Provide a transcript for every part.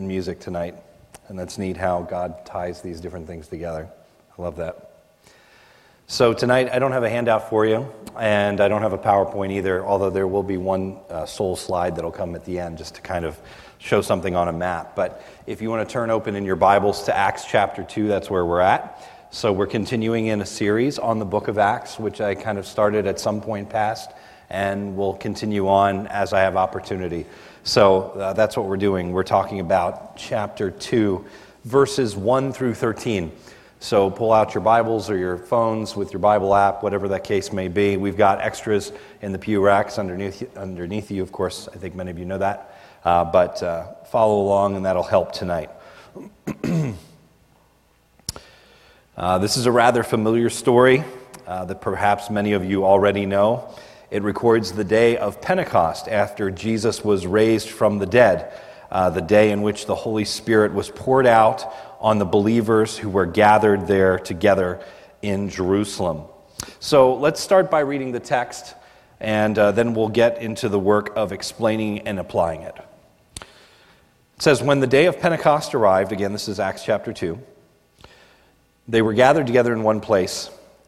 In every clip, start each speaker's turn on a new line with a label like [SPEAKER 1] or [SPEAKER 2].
[SPEAKER 1] in music tonight. And that's neat how God ties these different things together. I love that. So, tonight I don't have a handout for you, and I don't have a PowerPoint either, although there will be one uh, sole slide that'll come at the end just to kind of show something on a map. But if you want to turn open in your Bibles to Acts chapter 2, that's where we're at. So, we're continuing in a series on the book of Acts, which I kind of started at some point past, and will continue on as I have opportunity. So, uh, that's what we're doing. We're talking about chapter 2, verses 1 through 13. So pull out your Bibles or your phones with your Bible app, whatever that case may be. We've got extras in the pew racks underneath, underneath you, of course. I think many of you know that. Uh, but uh, follow along, and that'll help tonight. uh, this is a rather familiar story uh, that perhaps many of you already know. It records the day of Pentecost after Jesus was raised from the dead, uh, the day in which the Holy Spirit was poured out on the believers who were gathered there together in Jerusalem. So let's start by reading the text, and uh, then we'll get into the work of explaining and applying it. It says, When the day of Pentecost arrived, again, this is Acts chapter 2, they were gathered together in one place,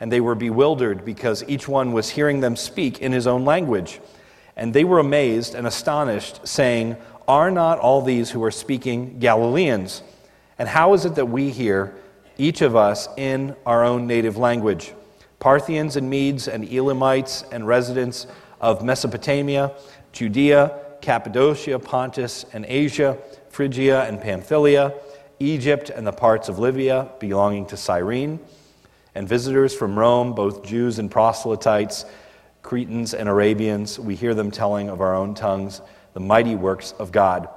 [SPEAKER 1] and they were bewildered because each one was hearing them speak in his own language. And they were amazed and astonished, saying, Are not all these who are speaking Galileans? And how is it that we hear, each of us, in our own native language? Parthians and Medes and Elamites and residents of Mesopotamia, Judea, Cappadocia, Pontus and Asia, Phrygia and Pamphylia, Egypt and the parts of Libya belonging to Cyrene, and visitors from Rome, both Jews and proselytes, Cretans and Arabians, we hear them telling of our own tongues the mighty works of God.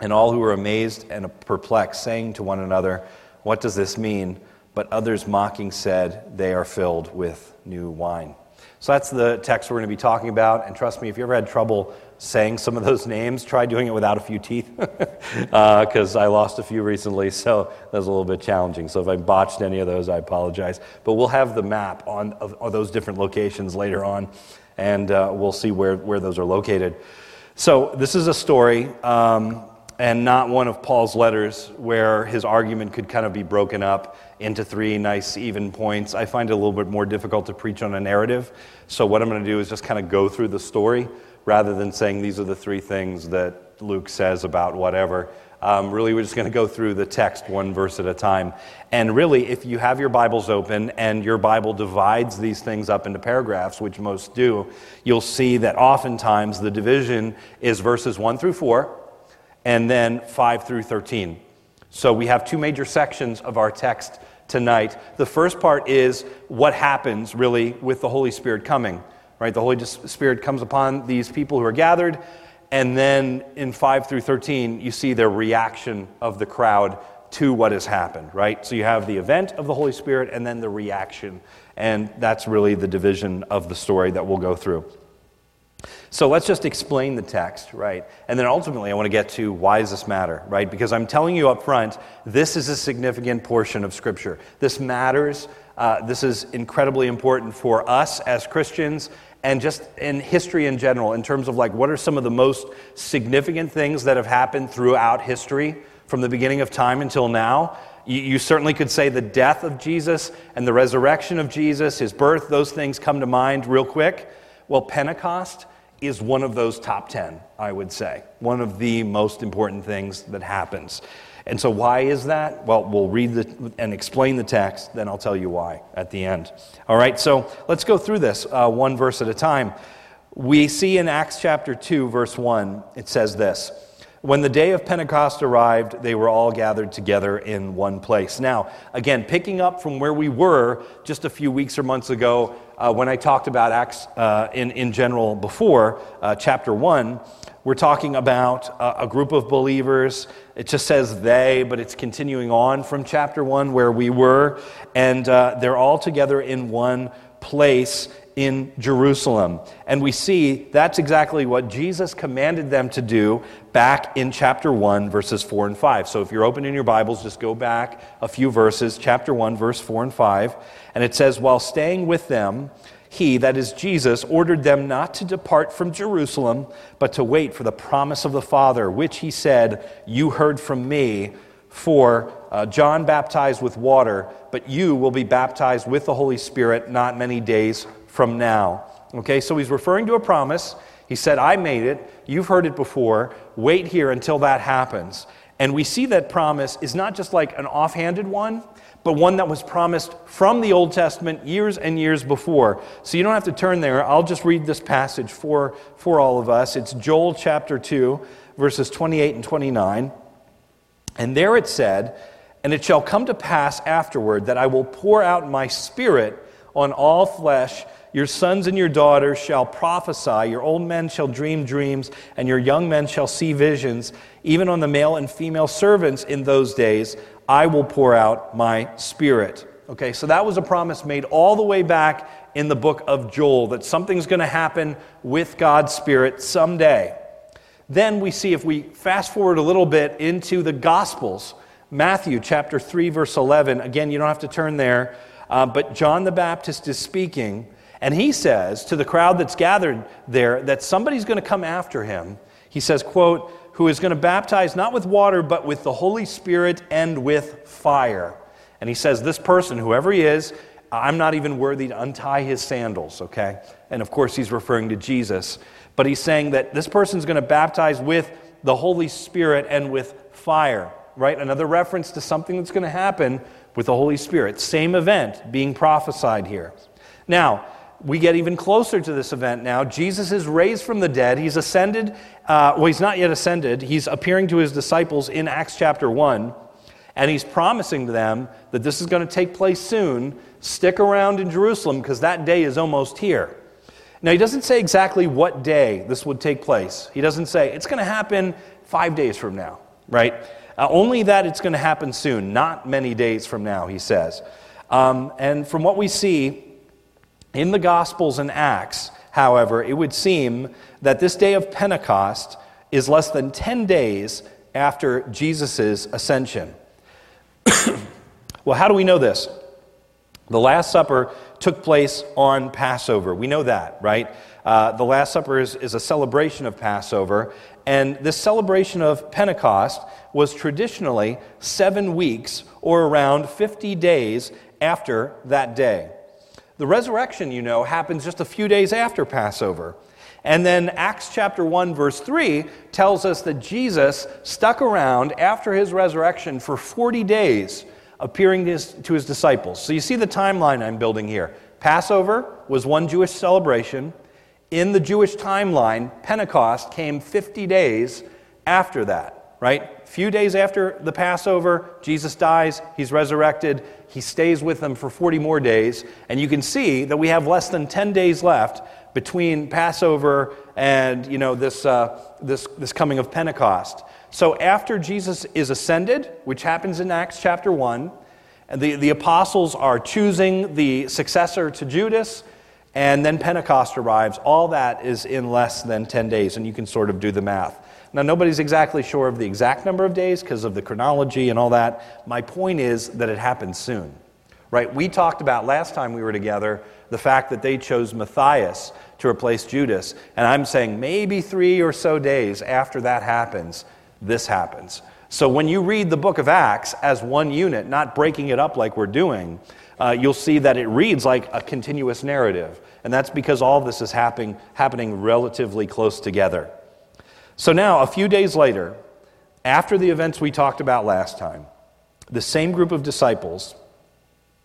[SPEAKER 1] And all who were amazed and perplexed, saying to one another, What does this mean? but others mocking said, They are filled with new wine. So that's the text we're going to be talking about. And trust me, if you ever had trouble saying some of those names, try doing it without a few teeth, because uh, I lost a few recently, so that was a little bit challenging. So if I botched any of those, I apologize. But we'll have the map on, of, those different locations later on, and uh, we'll see where, where those are located. So this is a story. Um, and not one of Paul's letters where his argument could kind of be broken up into three nice, even points. I find it a little bit more difficult to preach on a narrative. So, what I'm going to do is just kind of go through the story rather than saying these are the three things that Luke says about whatever. Um, really, we're just going to go through the text one verse at a time. And really, if you have your Bibles open and your Bible divides these things up into paragraphs, which most do, you'll see that oftentimes the division is verses 1 through 4 and then 5 through 13. So we have two major sections of our text tonight. The first part is what happens really with the Holy Spirit coming, right? The Holy Spirit comes upon these people who are gathered, and then in 5 through 13, you see their reaction of the crowd to what has happened, right? So you have the event of the Holy Spirit and then the reaction. And that's really the division of the story that we'll go through. So let's just explain the text, right? And then ultimately, I want to get to why does this matter, right? Because I'm telling you up front, this is a significant portion of Scripture. This matters. Uh, this is incredibly important for us as Christians and just in history in general, in terms of like what are some of the most significant things that have happened throughout history from the beginning of time until now. You, you certainly could say the death of Jesus and the resurrection of Jesus, his birth, those things come to mind real quick. Well, Pentecost is one of those top 10, I would say. One of the most important things that happens. And so, why is that? Well, we'll read the, and explain the text, then I'll tell you why at the end. All right, so let's go through this uh, one verse at a time. We see in Acts chapter 2, verse 1, it says this When the day of Pentecost arrived, they were all gathered together in one place. Now, again, picking up from where we were just a few weeks or months ago uh, when I talked about Acts uh, in, in general before, uh, chapter 1, we're talking about a, a group of believers. It just says they, but it's continuing on from chapter 1 where we were. And uh, they're all together in one place in Jerusalem. And we see that's exactly what Jesus commanded them to do back in chapter 1, verses 4 and 5. So if you're opening your Bibles, just go back a few verses, chapter 1, verse 4 and 5. And it says, While staying with them, he, that is Jesus, ordered them not to depart from Jerusalem, but to wait for the promise of the Father, which he said, You heard from me. For uh, John baptized with water, but you will be baptized with the Holy Spirit not many days from now. Okay, so he's referring to a promise. He said, I made it. You've heard it before. Wait here until that happens. And we see that promise is not just like an offhanded one, but one that was promised from the Old Testament years and years before. So you don't have to turn there. I'll just read this passage for, for all of us. It's Joel chapter 2, verses 28 and 29. And there it said, And it shall come to pass afterward that I will pour out my spirit on all flesh. Your sons and your daughters shall prophesy, your old men shall dream dreams, and your young men shall see visions. Even on the male and female servants in those days, I will pour out my spirit. Okay, so that was a promise made all the way back in the book of Joel that something's going to happen with God's Spirit someday. Then we see, if we fast forward a little bit into the Gospels, Matthew chapter 3, verse 11. Again, you don't have to turn there, uh, but John the Baptist is speaking, and he says to the crowd that's gathered there that somebody's going to come after him. He says, quote, who is going to baptize not with water, but with the Holy Spirit and with fire. And he says, This person, whoever he is, I'm not even worthy to untie his sandals, okay? And of course, he's referring to Jesus. But he's saying that this person's going to baptize with the Holy Spirit and with fire, right? Another reference to something that's going to happen with the Holy Spirit. Same event being prophesied here. Now, we get even closer to this event now. Jesus is raised from the dead. He's ascended. Uh, well, he's not yet ascended. He's appearing to his disciples in Acts chapter 1, and he's promising to them that this is going to take place soon. Stick around in Jerusalem because that day is almost here. Now, he doesn't say exactly what day this would take place. He doesn't say it's going to happen five days from now, right? Uh, only that it's going to happen soon, not many days from now, he says. Um, and from what we see, in the Gospels and Acts, however, it would seem that this day of Pentecost is less than 10 days after Jesus' ascension. well, how do we know this? The Last Supper took place on Passover. We know that, right? Uh, the Last Supper is, is a celebration of Passover, and this celebration of Pentecost was traditionally seven weeks or around 50 days after that day. The resurrection, you know, happens just a few days after Passover. And then Acts chapter 1, verse 3 tells us that Jesus stuck around after his resurrection for 40 days, appearing to his, to his disciples. So you see the timeline I'm building here. Passover was one Jewish celebration. In the Jewish timeline, Pentecost came 50 days after that, right? A few days after the Passover, Jesus dies, he's resurrected he stays with them for 40 more days. And you can see that we have less than 10 days left between Passover and you know, this, uh, this, this coming of Pentecost. So after Jesus is ascended, which happens in Acts chapter 1, and the, the apostles are choosing the successor to Judas, and then Pentecost arrives. All that is in less than 10 days, and you can sort of do the math. Now, nobody's exactly sure of the exact number of days because of the chronology and all that. My point is that it happened soon, right? We talked about last time we were together the fact that they chose Matthias to replace Judas. And I'm saying maybe three or so days after that happens, this happens. So when you read the book of Acts as one unit, not breaking it up like we're doing, uh, you'll see that it reads like a continuous narrative. And that's because all this is happening, happening relatively close together. So now, a few days later, after the events we talked about last time, the same group of disciples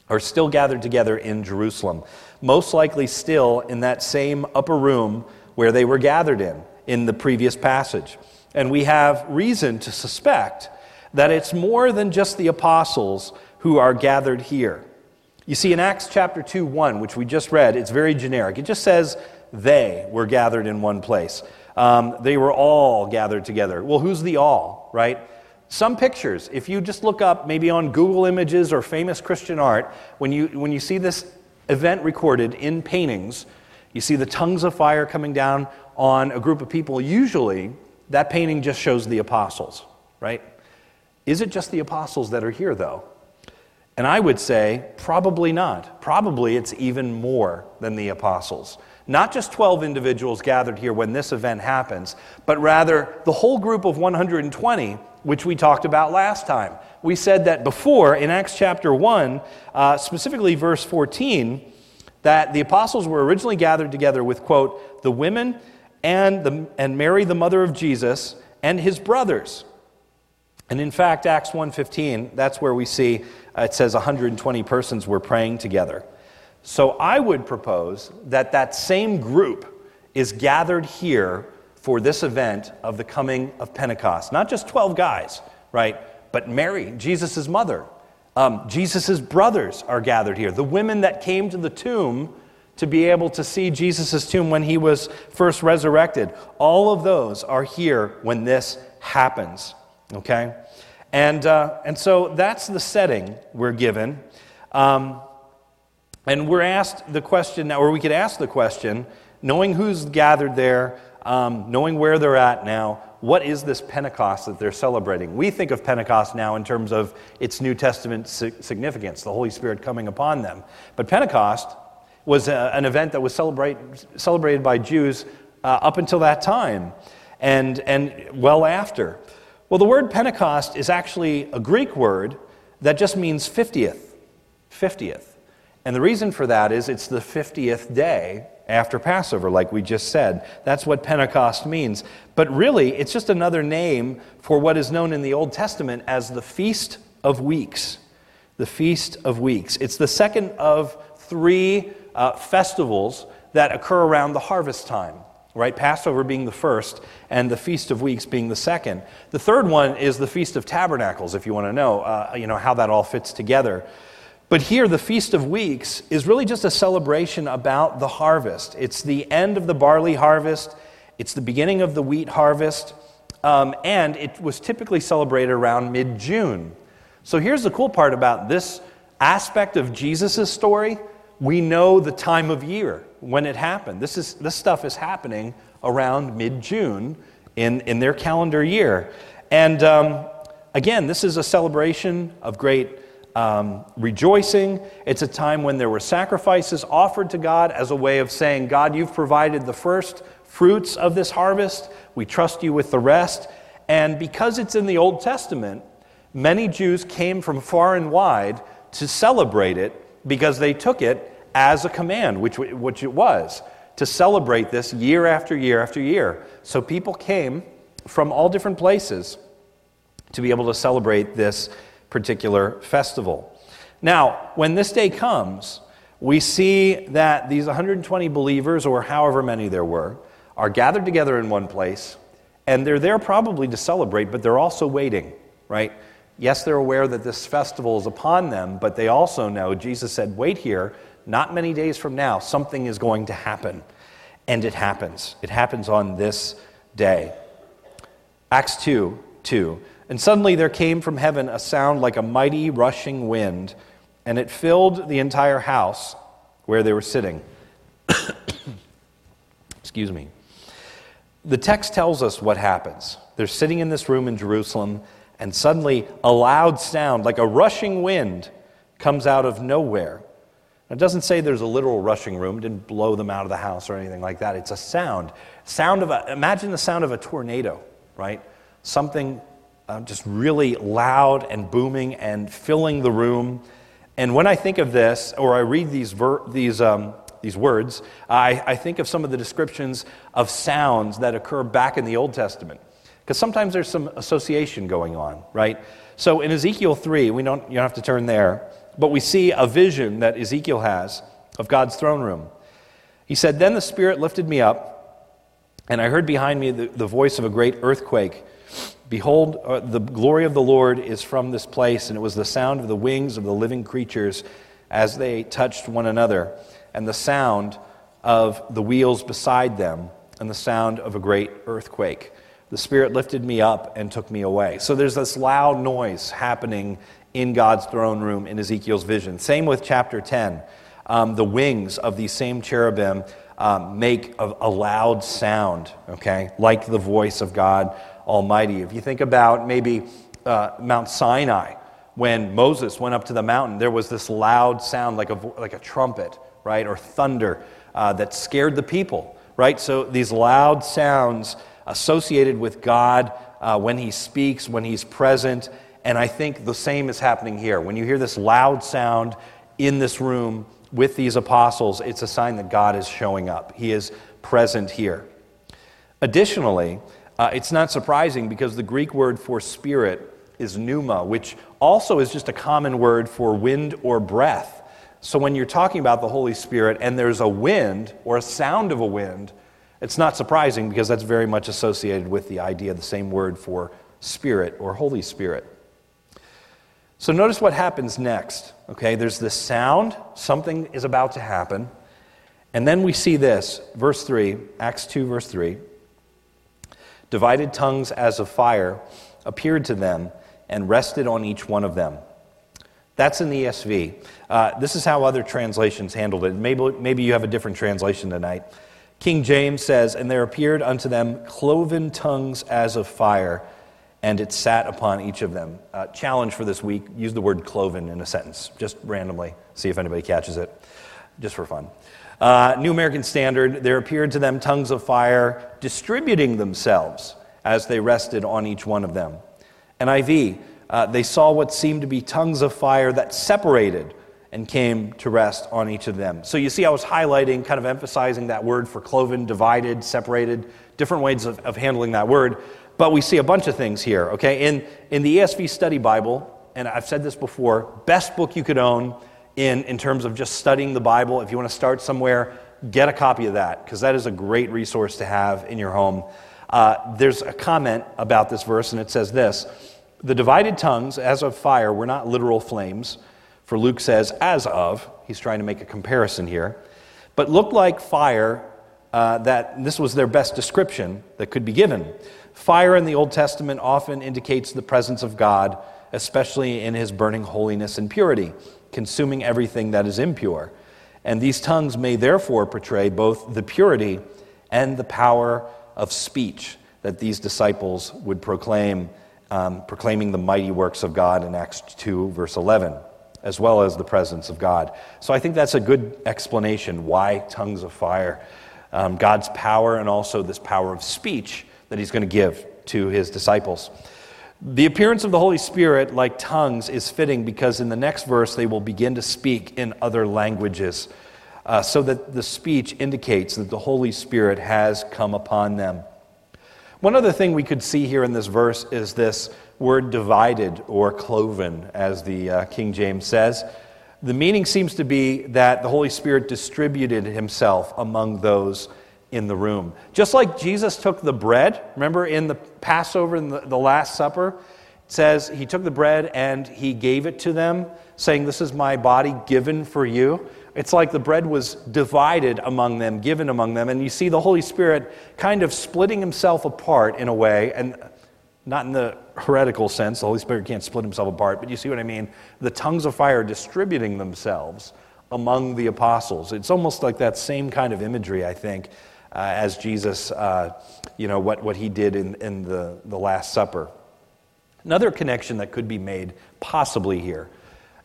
[SPEAKER 1] are still gathered together in Jerusalem, most likely still in that same upper room where they were gathered in, in the previous passage. And we have reason to suspect that it's more than just the apostles who are gathered here. You see, in Acts chapter 2, 1, which we just read, it's very generic. It just says they were gathered in one place. Um, they were all gathered together. Well, who's the all, right? Some pictures, if you just look up maybe on Google Images or famous Christian art, when you, when you see this event recorded in paintings, you see the tongues of fire coming down on a group of people. Usually, that painting just shows the apostles, right? Is it just the apostles that are here, though? And I would say, probably not. Probably it's even more than the apostles. Not just 12 individuals gathered here when this event happens, but rather the whole group of 120 which we talked about last time. We said that before in Acts chapter 1, uh, specifically verse 14, that the apostles were originally gathered together with, quote, the women and, the, and Mary, the mother of Jesus, and his brothers. And in fact, Acts 1.15, that's where we see uh, it says 120 persons were praying together. So I would propose that that same group is gathered here for this event of the coming of Pentecost. Not just 12 guys, right? But Mary, Jesus' mother. Um, Jesus' brothers are gathered here. The women that came to the tomb to be able to see Jesus' tomb when he was first resurrected. All of those are here when this happens, okay? And, uh, and so that's the setting we're given. Um, and we're asked the question, now, or we could ask the question, knowing who's gathered there, um, knowing where they're at now, what is this Pentecost that they're celebrating? We think of Pentecost now in terms of its New Testament significance, the Holy Spirit coming upon them. But Pentecost was a, an event that was celebrate, celebrated by Jews uh, up until that time and, and well after. Well, the word Pentecost is actually a Greek word that just means 50th. 50th. And the reason for that is it's the 50th day after Passover, like we just said. That's what Pentecost means. But really, it's just another name for what is known in the Old Testament as the Feast of Weeks. The Feast of Weeks. It's the second of three uh, festivals that occur around the harvest time, right? Passover being the first, and the Feast of Weeks being the second. The third one is the Feast of Tabernacles, if you want to know, uh, you know how that all fits together. But here, the Feast of Weeks is really just a celebration about the harvest. It's the end of the barley harvest, it's the beginning of the wheat harvest, um, and it was typically celebrated around mid June. So here's the cool part about this aspect of Jesus' story we know the time of year when it happened. This, is, this stuff is happening around mid June in, in their calendar year. And um, again, this is a celebration of great um, rejoicing. It's a time when there were sacrifices offered to God as a way of saying, God, you've provided the first fruits of this harvest. We trust you with the rest. And because it's in the Old Testament, many Jews came from far and wide to celebrate it because they took it as a command, which, which it was, to celebrate this year after year after year. So people came from all different places to be able to celebrate this particular festival. Now, when this day comes, we see that these 120 believers, or however many there were, are gathered together in one place, and they're there probably to celebrate, but they're also waiting, right? Yes, they're aware that this festival is upon them, but they also know Jesus said, Wait here, not many days from now, something is going to happen. And it happens. It happens on this day. Acts 2 2. And suddenly there came from heaven a sound like a mighty rushing wind, and it filled the entire house where they were sitting. Excuse me. The text tells us what happens. They're sitting in this room in Jerusalem, and suddenly a loud sound, like a rushing wind, comes out of nowhere. It doesn't say there's a literal rushing room, it didn't blow them out of the house or anything like that. It's a sound. Sound of a, imagine the sound of a tornado, right? Something uh, just really loud and booming and filling the room. And when I think of this, or I read these, ver- these, um, these words, I, I think of some of the descriptions of sounds that occur back in the Old Testament. Because sometimes there's some association going on, right? So in Ezekiel 3, we don't, you don't have to turn there, but we see a vision that Ezekiel has of God's throne room. He said, Then the Spirit lifted me up And I heard behind me the, the voice of a great earthquake. Behold, uh, the glory of the Lord is from this place, and it was the sound of the wings of the living creatures as they touched one another, and the sound of the wheels beside them, and the sound of a great earthquake. The Spirit lifted me up and took me away. So there's this loud noise happening in God's throne room in Ezekiel's vision. Same with chapter 10. Um, the wings of these same cherubim um, make a, a loud sound, okay, like the voice of God Almighty. If you think about maybe uh, Mount Sinai, when Moses went up to the mountain, there was this loud sound like a, like a trumpet, right, or thunder uh, that scared the people, right? So these loud sounds associated with God uh, when He speaks, when He's present. And I think the same is happening here. When you hear this loud sound in this room with these apostles, it's a sign that God is showing up. He is present here. Additionally, uh, it's not surprising because the Greek word for spirit is pneuma, which also is just a common word for wind or breath. So when you're talking about the Holy Spirit and there's a wind or a sound of a wind, it's not surprising because that's very much associated with the idea, the same word for spirit or Holy Spirit. So notice what happens next. Okay, there's this sound, something is about to happen. And then we see this, verse 3, Acts 2, verse 3. Divided tongues as of fire appeared to them and rested on each one of them. That's in the ESV. Uh, this is how other translations handled it. Maybe, maybe you have a different translation tonight. King James says, And there appeared unto them cloven tongues as of fire, and it sat upon each of them. Uh, challenge for this week use the word cloven in a sentence, just randomly. See if anybody catches it, just for fun. Uh, New American Standard, there appeared to them tongues of fire distributing themselves as they rested on each one of them. NIV, uh, they saw what seemed to be tongues of fire that separated and came to rest on each of them. So you see, I was highlighting, kind of emphasizing that word for cloven, divided, separated, different ways of, of handling that word. But we see a bunch of things here, okay? In, in the ESV Study Bible, and I've said this before, best book you could own in, in terms of just studying the Bible. If you want to start somewhere, get a copy of that, because that is a great resource to have in your home. Uh, there's a comment about this verse, and it says this The divided tongues, as of fire, were not literal flames, for Luke says, as of. He's trying to make a comparison here, but looked like fire. Uh, that this was their best description that could be given. Fire in the Old Testament often indicates the presence of God, especially in his burning holiness and purity, consuming everything that is impure. And these tongues may therefore portray both the purity and the power of speech that these disciples would proclaim, um, proclaiming the mighty works of God in Acts 2, verse 11, as well as the presence of God. So I think that's a good explanation why tongues of fire. Um, God's power and also this power of speech that he's going to give to his disciples. The appearance of the Holy Spirit, like tongues, is fitting because in the next verse they will begin to speak in other languages uh, so that the speech indicates that the Holy Spirit has come upon them. One other thing we could see here in this verse is this word divided or cloven, as the uh, King James says. The meaning seems to be that the Holy Spirit distributed himself among those in the room. Just like Jesus took the bread, remember in the Passover, in the, the Last Supper, it says he took the bread and he gave it to them, saying, This is my body given for you. It's like the bread was divided among them, given among them. And you see the Holy Spirit kind of splitting himself apart in a way, and not in the heretical sense, the Holy Spirit can't split himself apart, but you see what I mean? The tongues of fire distributing themselves among the apostles. It's almost like that same kind of imagery, I think, as Jesus, uh, you know, what, what he did in, in the, the Last Supper. Another connection that could be made, possibly here,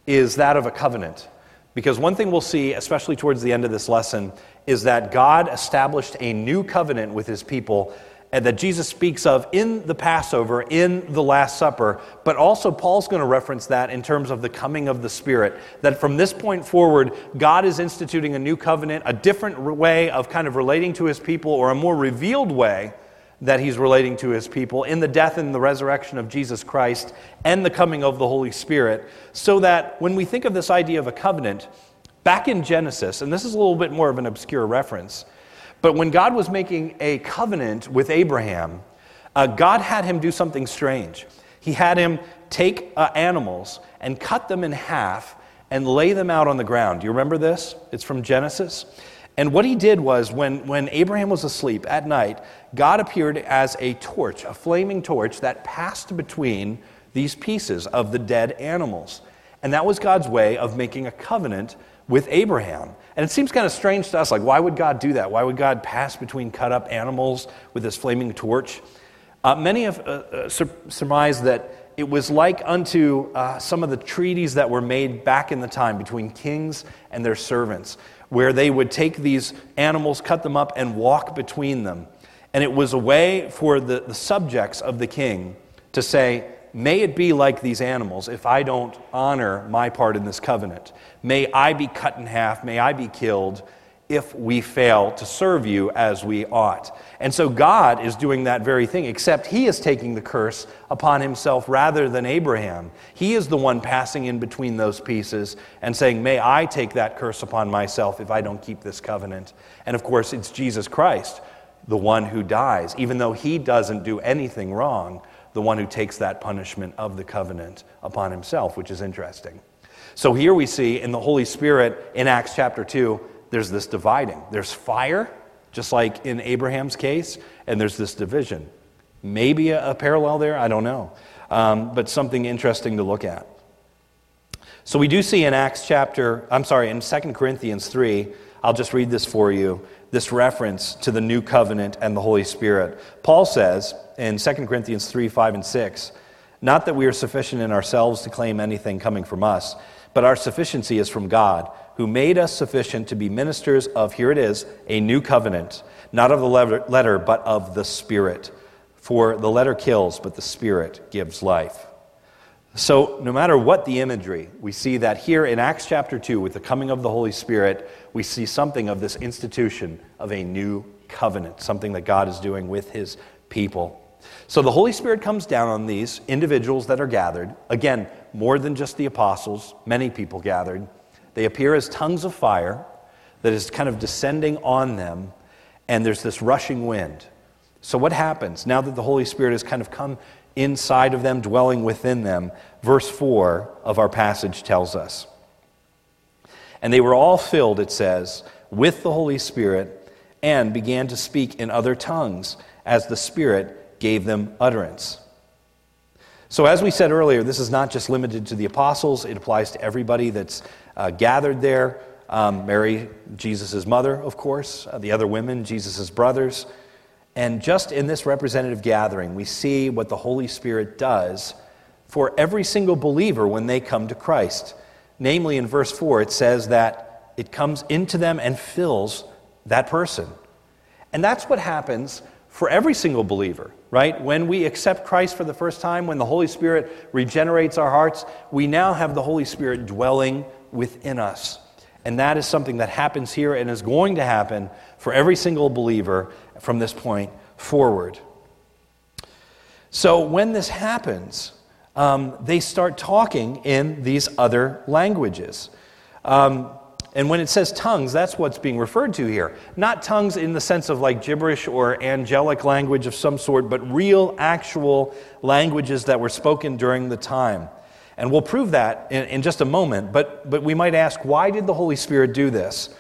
[SPEAKER 1] is that of a covenant. Because one thing we'll see, especially towards the end of this lesson, is that God established a new covenant with his people and that Jesus speaks of in the Passover, in the Last Supper, but also Paul's going to reference that in terms of the coming of the Spirit. That from this point forward, God is instituting a new covenant, a different way of kind of relating to his people, or a more revealed way that he's relating to his people in the death and the resurrection of Jesus Christ and the coming of the Holy Spirit, so that when we think of this idea of a covenant, back in Genesis, and this is a little bit more of an obscure reference, But when God was making a covenant with Abraham, uh, God had him do something strange. He had him take uh, animals and cut them in half and lay them out on the ground. Do you remember this? It's from Genesis. And what he did was, when, when Abraham was asleep at night, God appeared as a torch, a flaming torch that passed between these pieces of the dead animals. And that was God's way of making a covenant with Abraham. And it seems kind of strange to us like, why would God do that? Why would God pass between cut up animals with this flaming torch? Uh, many have uh, uh, sur- surmised that it was like unto uh, some of the treaties that were made back in the time between kings and their servants, where they would take these animals, cut them up, and walk between them. And it was a way for the, the subjects of the king to say, May it be like these animals if I don't honor my part in this covenant. May I be cut in half, may I be killed if we fail to serve you as we ought. And so God is doing that very thing, except he is taking the curse upon himself rather than Abraham. He is the one passing in between those pieces and saying, May I take that curse upon myself if I don't keep this covenant. And of course, it's Jesus Christ, the one who dies, even though he doesn't do anything wrong, the one who takes that punishment of the covenant upon himself, which is interesting. So here we see in the Holy Spirit in Acts chapter 2, there's this dividing. There's fire, just like in Abraham's case, and there's this division. Maybe a, a parallel there, I don't know, um, but something interesting to look at. So we do see in Acts chapter, I'm sorry, in 2 Corinthians 3, I'll just read this for you, this reference to the new covenant and the Holy Spirit. Paul says in 2 Corinthians 3, 5, and 6, not that we are sufficient in ourselves to claim anything coming from us, but our sufficiency is from God who made us sufficient to be ministers of, here it is, a new covenant, not of the letter, but of the Spirit. For the letter kills, but the Spirit gives life. So, no matter what the imagery, we see that here in Acts chapter 2, with the coming of the Holy Spirit, we see something of this institution of a new covenant, something that God is doing with his people. So, the Holy Spirit comes down on these individuals that are gathered. Again, more than just the apostles, many people gathered. They appear as tongues of fire that is kind of descending on them, and there's this rushing wind. So, what happens now that the Holy Spirit has kind of come inside of them, dwelling within them? Verse 4 of our passage tells us. And they were all filled, it says, with the Holy Spirit and began to speak in other tongues as the Spirit gave them utterance. So, as we said earlier, this is not just limited to the apostles, it applies to everybody that's uh, gathered there. Um, Mary, Jesus' mother, of course, uh, the other women, Jesus' brothers. And just in this representative gathering, we see what the Holy Spirit does for every single believer when they come to Christ. Namely, in verse 4, it says that it comes into them and fills that person. And that's what happens for every single believer, right? When we accept Christ for the first time, when the Holy Spirit regenerates our hearts, we now have the Holy Spirit dwelling within us. And that is something that happens here and is going to happen for every single believer from this point forward. So when this happens, um, they start talking in these other languages. Um, and when it says tongues, that's what's being referred to here. Not tongues in the sense of like gibberish or angelic language of some sort, but real, actual languages that were spoken during the time. And we'll prove that in, in, just a moment. But, but we might ask, why did the Holy Spirit do this?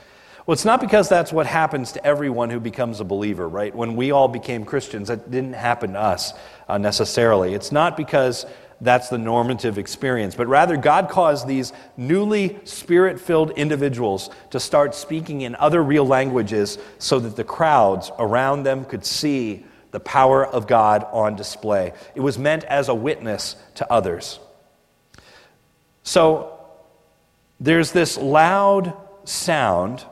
[SPEAKER 1] Well, it's not because that's what happens to everyone who becomes a believer, right? When we all became Christians, that didn't happen to us uh, necessarily. It's not because that's the normative experience, but rather God caused these newly spirit filled individuals to start speaking in other real languages so that the crowds around them could see the power of God on display. It was meant as a witness to others. So there's this loud sound,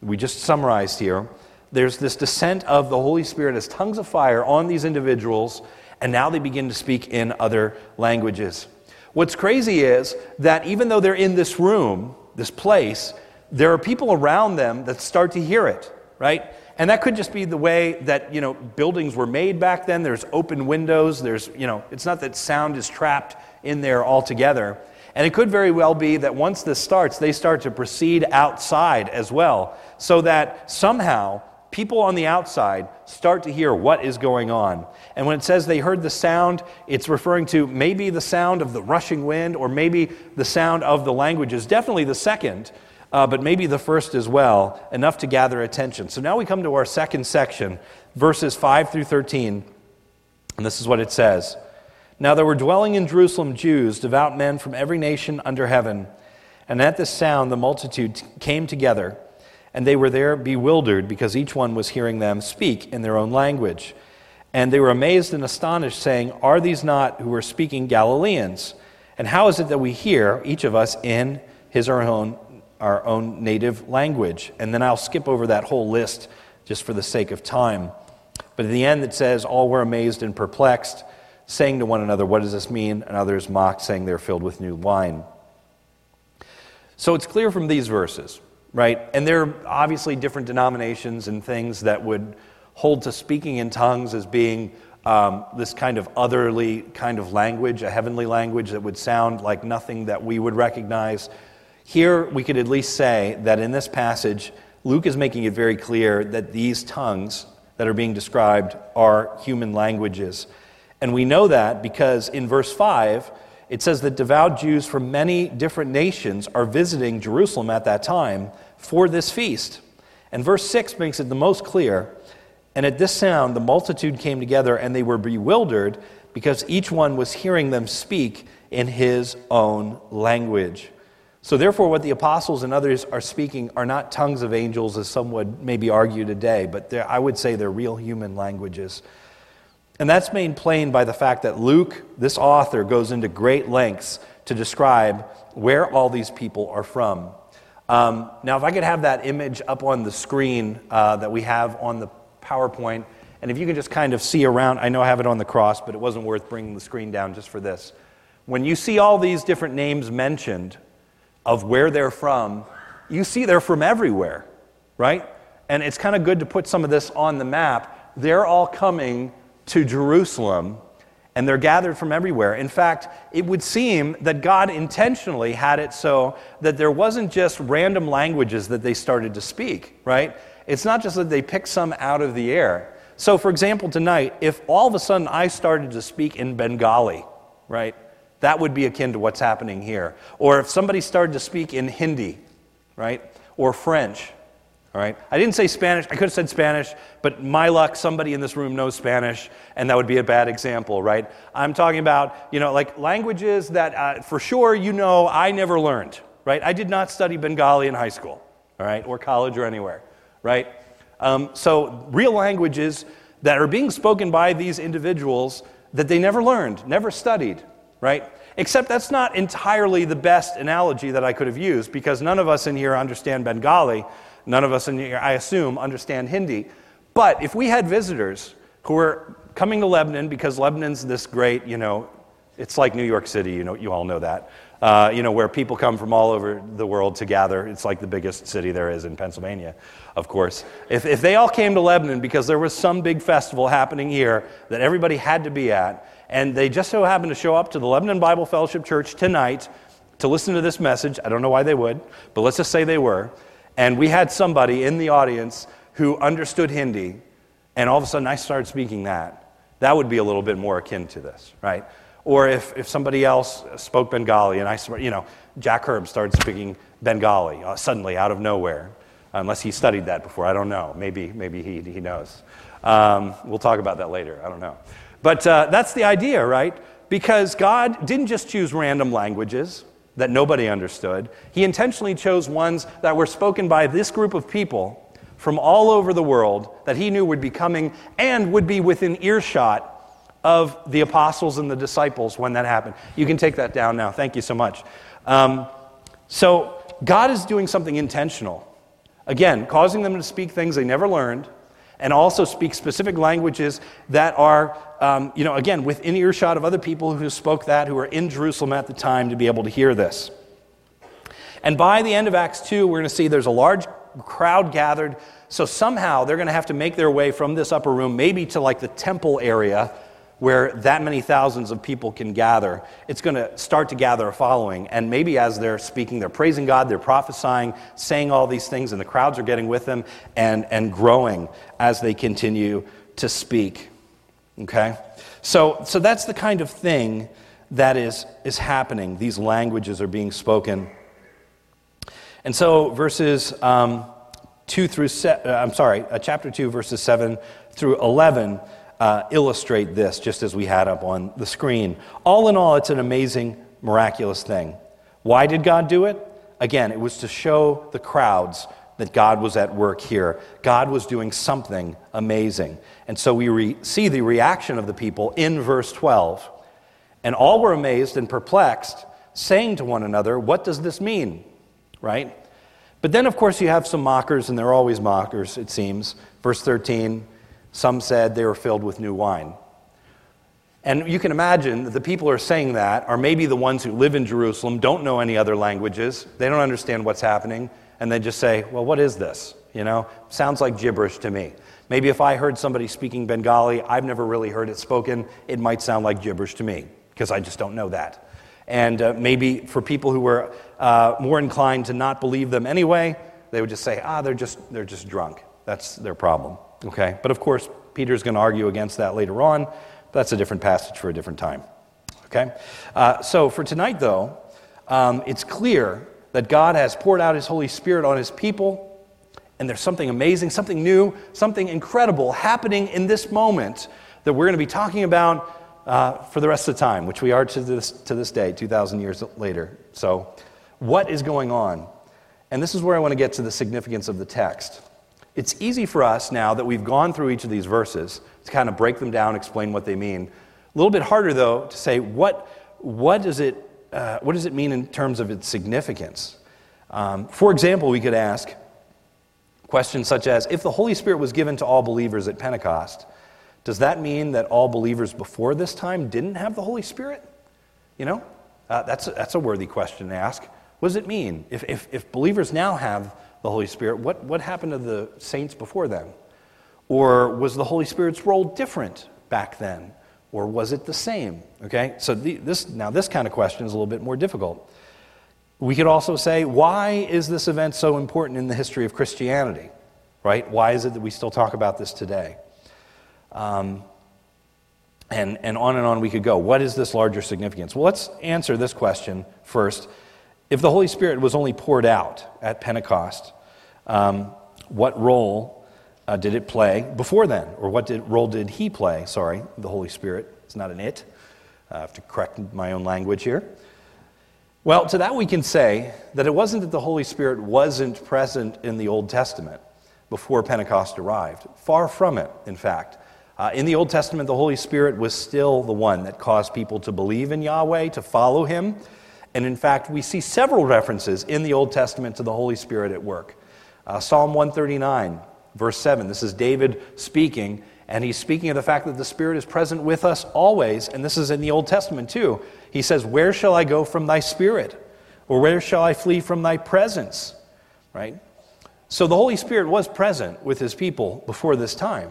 [SPEAKER 1] we just summarized here. There's this descent of the Holy Spirit as tongues of fire on these individuals, and now they begin to speak in other languages. What's crazy is that even though they're in this room, this place, there are people around them that start to hear it, right? And that could just be the way that, you know, buildings were made back then. There's open windows. There's, you know, it's not that sound is trapped in there altogether. And it could very well be that once this starts, they start to proceed outside as well, so that somehow people on the outside start to hear what is going on. And when it says they heard the sound, it's referring to maybe the sound of the rushing wind or maybe the sound of the languages. Definitely the second, uh, but maybe the first as well, enough to gather attention. So now we come to our second section, verses 5 through 13. And this is what it says Now there were dwelling in Jerusalem Jews, devout men from every nation under heaven. And at this sound, the multitude came together and they were there bewildered because each one was hearing them speak in their own language. And they were amazed and astonished, saying, Are these not who are speaking Galileans? And how is it that we hear, each of us, in his or her own, our own native language? And then I'll skip over that whole list just for the sake of time. But at the end, it says, All were amazed and perplexed, saying to one another, What does this mean? And others mocked, saying they're filled with new wine. So it's clear from these verses right? And there are obviously different denominations and things that would hold to speaking in tongues as being um, this kind of otherly kind of language, a heavenly language that would sound like nothing that we would recognize. Here, we could at least say that in this passage, Luke is making it very clear that these tongues that are being described are human languages. And we know that because in verse 5, it says that devout Jews from many different nations are visiting Jerusalem at that time for this feast. And verse 6 makes it the most clear. And at this sound, the multitude came together, and they were bewildered because each one was hearing them speak in his own language. So, therefore, what the apostles and others are speaking are not tongues of angels, as some would maybe argue today, but I would say they're real human languages. And that's made plain by the fact that Luke, this author, goes into great lengths to describe where all these people are from. Um, now, if I could have that image up on the screen uh, that we have on the PowerPoint, and if you can just kind of see around, I know I have it on the cross, but it wasn't worth bringing the screen down just for this. When you see all these different names mentioned of where they're from, you see they're from everywhere, right? And it's kind of good to put some of this on the map. They're all coming to Jerusalem, and they're gathered from everywhere. In fact, it would seem that God intentionally had it so that there wasn't just random languages that they started to speak, right? It's not just that they picked some out of the air. So, for example, tonight, if all of a sudden I started to speak in Bengali, right, that would be akin to what's happening here. Or if somebody started to speak in Hindi, right, or French, all right? I didn't say Spanish. I could have said Spanish, but my luck, somebody in this room knows Spanish, and that would be a bad example, right? I'm talking about, you know, like languages that uh, for sure you know I never learned, right? I did not study Bengali in high school, all right, or college or anywhere, right? Um, so, real languages that are being spoken by these individuals that they never learned, never studied, right? Except that's not entirely the best analogy that I could have used because none of us in here understand Bengali. None of us in I assume, understand Hindi. But if we had visitors who were coming to Lebanon because Lebanon's this great, you know, it's like New York City, you know, you all know that. Uh, you know, where people come from all over the world to gather. It's like the biggest city there is in Pennsylvania, of course. If, if they all came to Lebanon because there was some big festival happening here that everybody had to be at, and they just so happened to show up to the Lebanon Bible Fellowship Church tonight to listen to this message, I don't know why they would, but let's just say they were, and we had somebody in the audience who understood Hindi, and all of a sudden I started speaking that. That would be a little bit more akin to this, right? Or if, if somebody else spoke Bengali and I, you know, Jack Herb started speaking Bengali uh, suddenly out of nowhere, unless he studied that before. I don't know. Maybe, maybe he, he knows. Um, we'll talk about that later. I don't know. But uh, that's the idea, right? Because God didn't just choose random languages, that nobody understood. He intentionally chose ones that were spoken by this group of people from all over the world that he knew would be coming and would be within earshot of the apostles and the disciples when that happened. You can take that down now. Thank you so much. Um, so, God is doing something intentional. Again, causing them to speak things they never learned and also speak specific languages that are, um, you know, again, within earshot of other people who spoke that, who were in Jerusalem at the time to be able to hear this. And by the end of Acts 2, we're going to see there's a large crowd gathered. So somehow they're going to have to make their way from this upper room, maybe to like the temple area, where that many thousands of people can gather, it's going to start to gather a following. And maybe as they're speaking, they're praising God, they're prophesying, saying all these things, and the crowds are getting with them and, and growing as they continue to speak. Okay? So, so that's the kind of thing that is, is happening. These languages are being spoken. And so, verses um, 2 through, se- uh, I'm sorry, uh, chapter 2, verses 7 through 11 uh, illustrate this, just as we had up on the screen. All in all, it's an amazing, miraculous thing. Why did God do it? Again, it was to show the crowds that God was at work here. God was doing something amazing. And so we re- see the reaction of the people in verse 12. And all were amazed and perplexed, saying to one another, What does this mean? Right? But then, of course, you have some mockers, and they're always mockers, it seems. Verse 13 some said they were filled with new wine. And you can imagine that the people who are saying that are maybe the ones who live in Jerusalem, don't know any other languages, they don't understand what's happening, and they just say, Well, what is this? You know, sounds like gibberish to me. Maybe if I heard somebody speaking Bengali, I've never really heard it spoken, it might sound like gibberish to me, because I just don't know that. And uh, maybe for people who were uh, more inclined to not believe them anyway, they would just say, ah, they're just, they're just drunk. That's their problem. Okay? But of course, Peter's going to argue against that later on. That's a different passage for a different time. Okay? Uh, so for tonight, though, um, it's clear that God has poured out his Holy Spirit on his people, and there's something amazing, something new, something incredible happening in this moment that we're going to be talking about uh, for the rest of the time, which we are to this, to this day, 2,000 years later. So, what is going on? And this is where I want to get to the significance of the text. It's easy for us now that we've gone through each of these verses to kind of break them down, explain what they mean. A little bit harder, though, to say what, what, does, it, uh, what does it mean in terms of its significance? Um, for example, we could ask questions such as If the Holy Spirit was given to all believers at Pentecost, does that mean that all believers before this time didn't have the Holy Spirit? You know, uh, that's, a, that's a worthy question to ask. What does it mean? If, if, if believers now have the Holy Spirit, what, what happened to the saints before them? Or was the Holy Spirit's role different back then? Or was it the same? Okay, so the, this, now this kind of question is a little bit more difficult. We could also say, why is this event so important in the history of Christianity? Right? Why is it that we still talk about this today? Um, and, and on and on we could go. What is this larger significance? Well, let's answer this question first. If the Holy Spirit was only poured out at Pentecost, um, what role uh, did it play before then? Or what did, role did he play? Sorry, the Holy Spirit. It's not an it. I have to correct my own language here. Well, to that we can say that it wasn't that the Holy Spirit wasn't present in the Old Testament before Pentecost arrived. Far from it, in fact. Uh, in the Old Testament, the Holy Spirit was still the one that caused people to believe in Yahweh, to follow him, and in fact, we see several references in the Old Testament to the Holy Spirit at work. Uh, Psalm 139, verse 7, this is David speaking, and he's speaking of the fact that the Spirit is present with us always, and this is in the Old Testament too. He says, Where shall I go from thy Spirit? Or where shall I flee from thy presence? Right? So the Holy Spirit was present with his people before this time.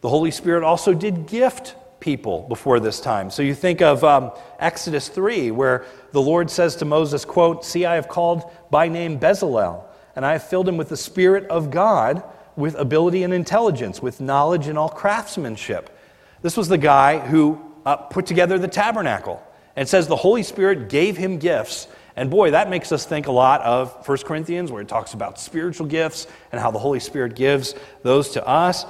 [SPEAKER 1] The Holy Spirit also did gift people before this time. So you think of um, Exodus 3, where the Lord says to Moses, quote, See, I have called by name Bezalel, and I have filled him with the Spirit of God, with ability and intelligence, with knowledge and all craftsmanship. This was the guy who uh, put together the tabernacle. And says the Holy Spirit gave him gifts. And boy, that makes us think a lot of 1 Corinthians, where it talks about spiritual gifts and how the Holy Spirit gives those to us.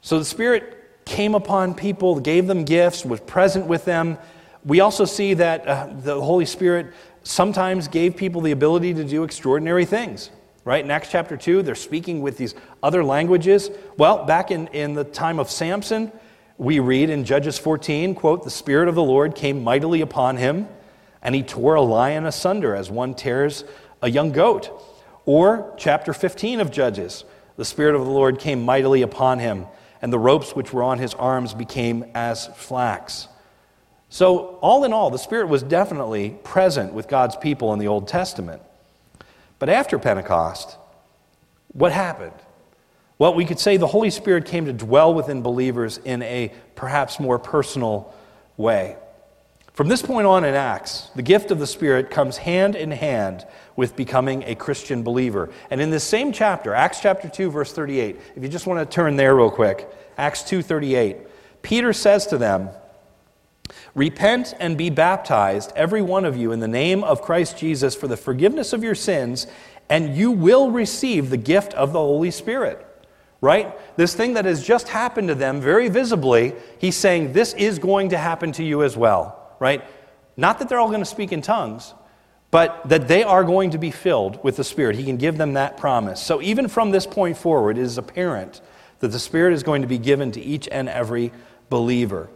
[SPEAKER 1] So the Spirit came upon people, gave them gifts, was present with them. We also see that uh, the Holy Spirit sometimes gave people the ability to do extraordinary things. Right? In Acts chapter 2, they're speaking with these other languages. Well, back in, in the time of Samson, we read in Judges 14, quote, the Spirit of the Lord came mightily upon him, and he tore a lion asunder as one tears a young goat. Or chapter 15 of Judges, the Spirit of the Lord came mightily upon him, and the ropes which were on his arms became as flax. So, all in all, the Spirit was definitely present with God's people in the Old Testament. But after Pentecost, what happened? Well, we could say the Holy Spirit came to dwell within believers in a perhaps more personal way. From this point on in Acts, the gift of the Spirit comes hand in hand with becoming a Christian believer. And in this same chapter, Acts chapter 2 verse 38, if you just want to turn there real quick, Acts 2:38, Peter says to them, "Repent and be baptized every one of you in the name of Christ Jesus for the forgiveness of your sins, and you will receive the gift of the Holy Spirit." Right? This thing that has just happened to them very visibly, he's saying this is going to happen to you as well right? Not that they're all going to speak in tongues, but that they are going to be filled with the Spirit. He can give them that promise. So even from this point forward, it is apparent that the Spirit is going to be given to each and every believer.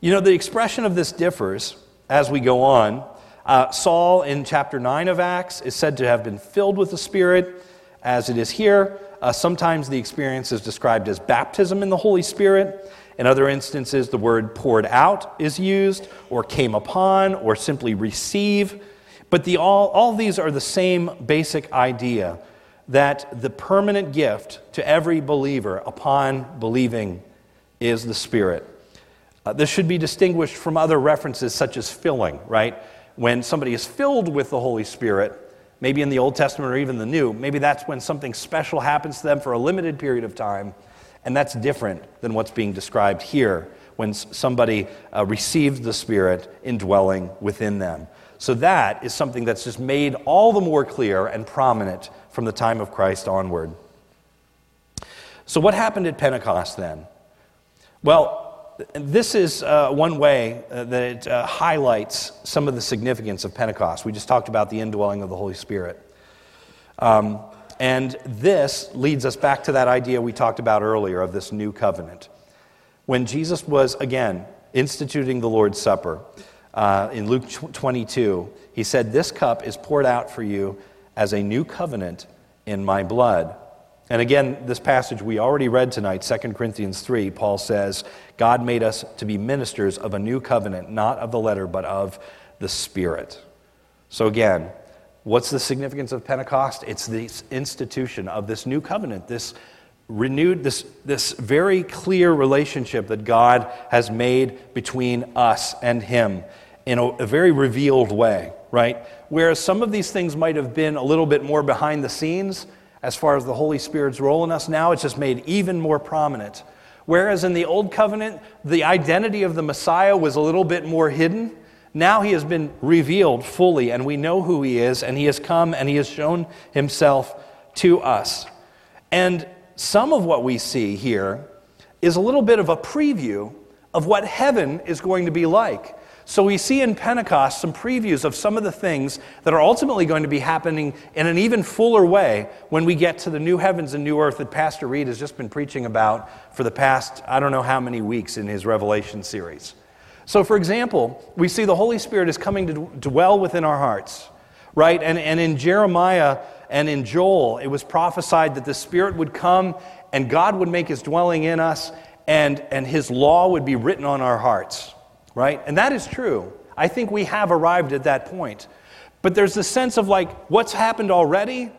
[SPEAKER 1] You know, the expression of this differs as we go on. Uh, Saul in chapter 9 of Acts is said to have been filled with the Spirit, as it is here. Uh, sometimes the experience is described as baptism in the Holy Spirit. In other instances, the word poured out is used, or came upon, or simply receive. But the, all, all these are the same basic idea that the permanent gift to every believer upon believing is the Spirit. Uh, this should be distinguished from other references such as filling, right? When somebody is filled with the Holy Spirit, maybe in the Old Testament or even the New, maybe that's when something special happens to them for a limited period of time and that's different than what's being described here when somebody uh, receives the Spirit indwelling within them. So that is something that's just made all the more clear and prominent from the time of Christ onward. So, what happened at Pentecost then? Well, this is uh, one way uh, that it uh, highlights some of the significance of Pentecost. We just talked about the indwelling of the Holy Spirit. Um, and this leads us back to that idea we talked about earlier of this new covenant. When Jesus was, again, instituting the Lord's Supper uh, in Luke 22, he said, This cup is poured out for you as a new covenant in my blood. And again, this passage we already read tonight, 2 Corinthians 3, Paul says, God made us to be ministers of a new covenant, not of the letter, but of the Spirit. So again, What's the significance of Pentecost? It's the institution of this new covenant, this renewed, this, this very clear relationship that God has made between us and Him in a, a very revealed way, right? Whereas some of these things might have been a little bit more behind the scenes as far as the Holy Spirit's role in us, now it's just made even more prominent. Whereas in the Old Covenant, the identity of the Messiah was a little bit more hidden now he has been revealed fully, and we know who he is, and he has come and he has shown himself to us. And some of what we see here is a little bit of a preview of what heaven is going to be like. So we see in Pentecost some previews of some of the things that are ultimately going to be happening in an even fuller way when we get to the new heavens and new earth that Pastor Reed has just been preaching about for the past, I don't know how many weeks in his Revelation series. So, for example, we see the Holy Spirit is coming to dwell within our hearts, right? And, and in Jeremiah and in Joel, it was prophesied that the Spirit would come and God would make his dwelling in us and, and his law would be written on our hearts, right? And that is true. I think we have arrived at that point. But there's the sense of like what's happened already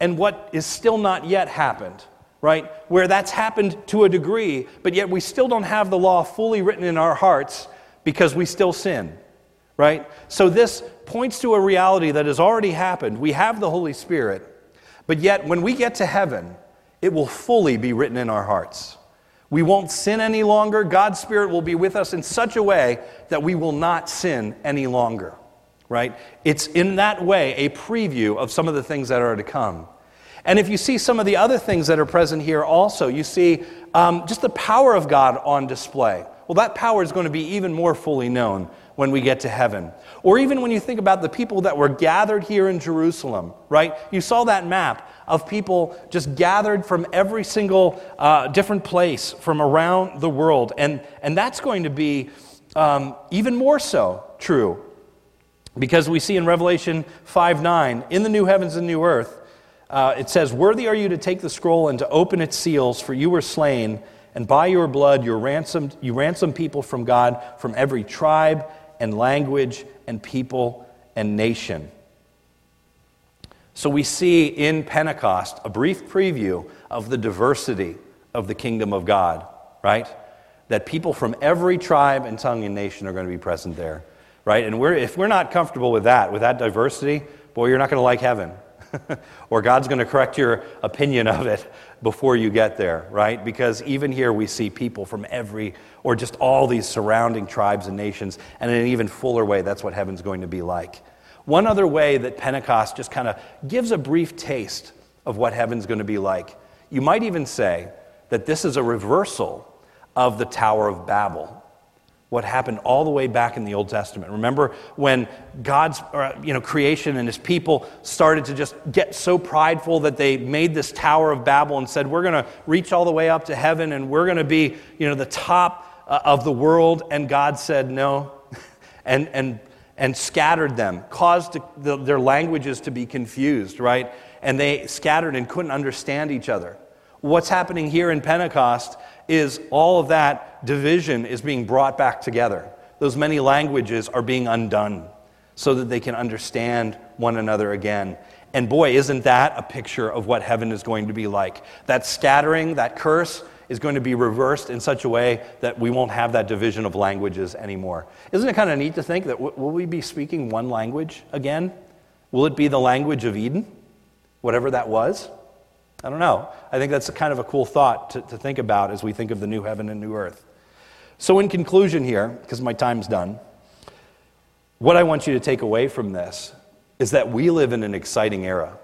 [SPEAKER 1] and what is still not yet happened, right? Where that's happened to a degree, but yet we still don't have the law fully written in our hearts because we still sin, right? So this points to a reality that has already happened. We have the Holy Spirit, but yet when we get to heaven, it will fully be written in our hearts. We won't sin any longer. God's Spirit will be with us in such a way that we will not sin any longer, right? It's in that way a preview of some of the things that are to come. And if you see some of the other things that are present here also, you see um, just the power of God on display. Well, that power is going to be even more fully known when we get to heaven. Or even when you think about the people that were gathered here in Jerusalem, right? You saw that map of people just gathered from every single uh, different place from around the world. And, and that's going to be um, even more so true because we see in Revelation 5 9, in the new heavens and new earth, uh, it says, Worthy are you to take the scroll and to open its seals, for you were slain and by your blood you ransomed, you ransomed people from God from every tribe and language and people and nation. So we see in Pentecost a brief preview of the diversity of the kingdom of God, right? That people from every tribe and tongue and nation are going to be present there, right? And we're, if we're not comfortable with that, with that diversity, boy, you're not going to like heaven. or God's going to correct your opinion of it before you get there, right? Because even here we see people from every, or just all these surrounding tribes and nations, and in an even fuller way, that's what heaven's going to be like. One other way that Pentecost just kind of gives a brief taste of what heaven's going to be like, you might even say that this is a reversal of the Tower of Babel what happened all the way back in the Old Testament. Remember when God's you know, creation and his people started to just get so prideful that they made this Tower of Babel and said, We're going to reach all the way up to heaven and we're going to be you know, the top uh, of the world. And God said, No. and, and, and scattered them, caused the, their languages to be confused, right? And they scattered and couldn't understand each other. What's happening here in Pentecost is all of that division is being brought back together. Those many languages are being undone so that they can understand one another again. And boy, isn't that a picture of what heaven is going to be like? That scattering, that curse, is going to be reversed in such a way that we won't have that division of languages anymore. Isn't it kind of neat to think that w- will we be speaking one language again? Will it be the language of Eden, whatever that was? I don't know. I think that's kind of a cool thought to, to think about as we think of the new heaven and new earth. So, in conclusion, here, because my time's done, what I want you to take away from this is that we live in an exciting era.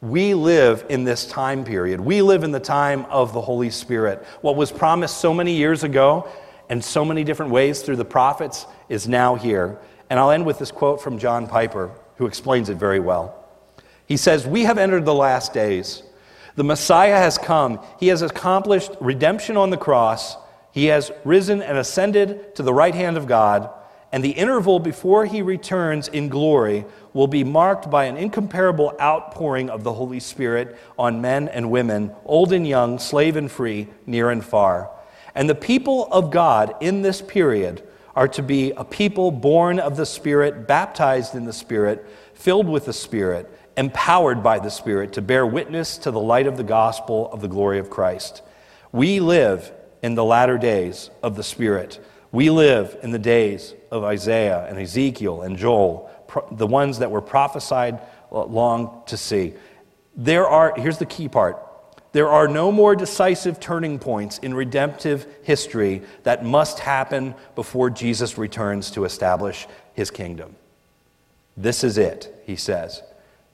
[SPEAKER 1] We live in this time period. We live in the time of the Holy Spirit. What was promised so many years ago and so many different ways through the prophets is now here. And I'll end with this quote from John Piper, who explains it very well. He says, We have entered the last days. The Messiah has come. He has accomplished redemption on the cross. He has risen and ascended to the right hand of God. And the interval before he returns in glory will be marked by an incomparable outpouring of the Holy Spirit on men and women, old and young, slave and free, near and far. And the people of God in this period are to be a people born of the Spirit, baptized in the Spirit, filled with the Spirit empowered by the Spirit to bear witness to the light of the gospel of the glory of Christ. We live in the latter days of the Spirit. We live in the days of Isaiah and Ezekiel and Joel, the ones that were prophesied long to see. There are, here's the key part there are no more decisive turning points in redemptive history that must happen before Jesus returns to establish his kingdom. This is it, he says.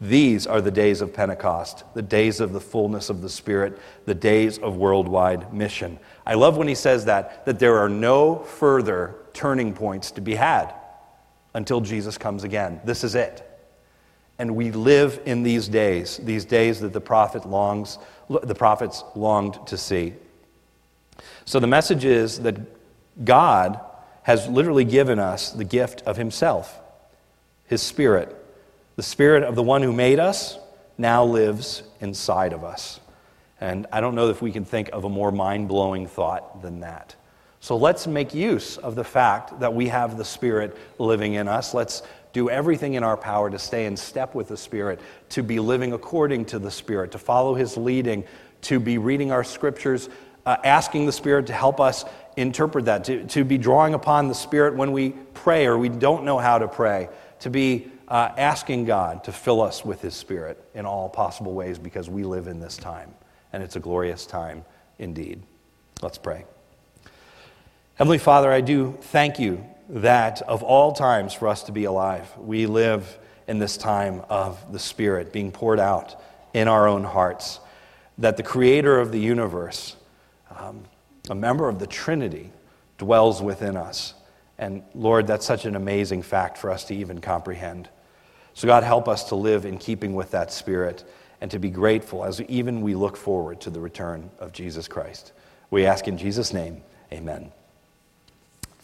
[SPEAKER 1] These are the days of Pentecost, the days of the fullness of the Spirit, the days of worldwide mission. I love when he says that, that there are no further turning points to be had until Jesus comes again. This is it. And we live in these days, these days that the prophet longs, the prophets longed to see. So the message is that God has literally given us the gift of himself, his spirit the Spirit of the one who made us now lives inside of us. And I don't know if we can think of a more mind blowing thought than that. So let's make use of the fact that we have the Spirit living in us. Let's do everything in our power to stay in step with the Spirit, to be living according to the Spirit, to follow His leading, to be reading our scriptures, uh, asking the Spirit to help us interpret that, to, to be drawing upon the Spirit when we pray or we don't know how to pray, to be uh, asking God to fill us with His Spirit in all possible ways because we live in this time, and it's a glorious time indeed. Let's pray. Heavenly Father, I do thank you that of all times for us to be alive, we live in this time of the Spirit being poured out in our own hearts, that the Creator of the universe, um, a member of the Trinity, dwells within us. And Lord, that's such an amazing fact for us to even comprehend. So, God, help us to live in keeping with that spirit and to be grateful as even we look forward to the return of Jesus Christ. We ask in Jesus' name, amen.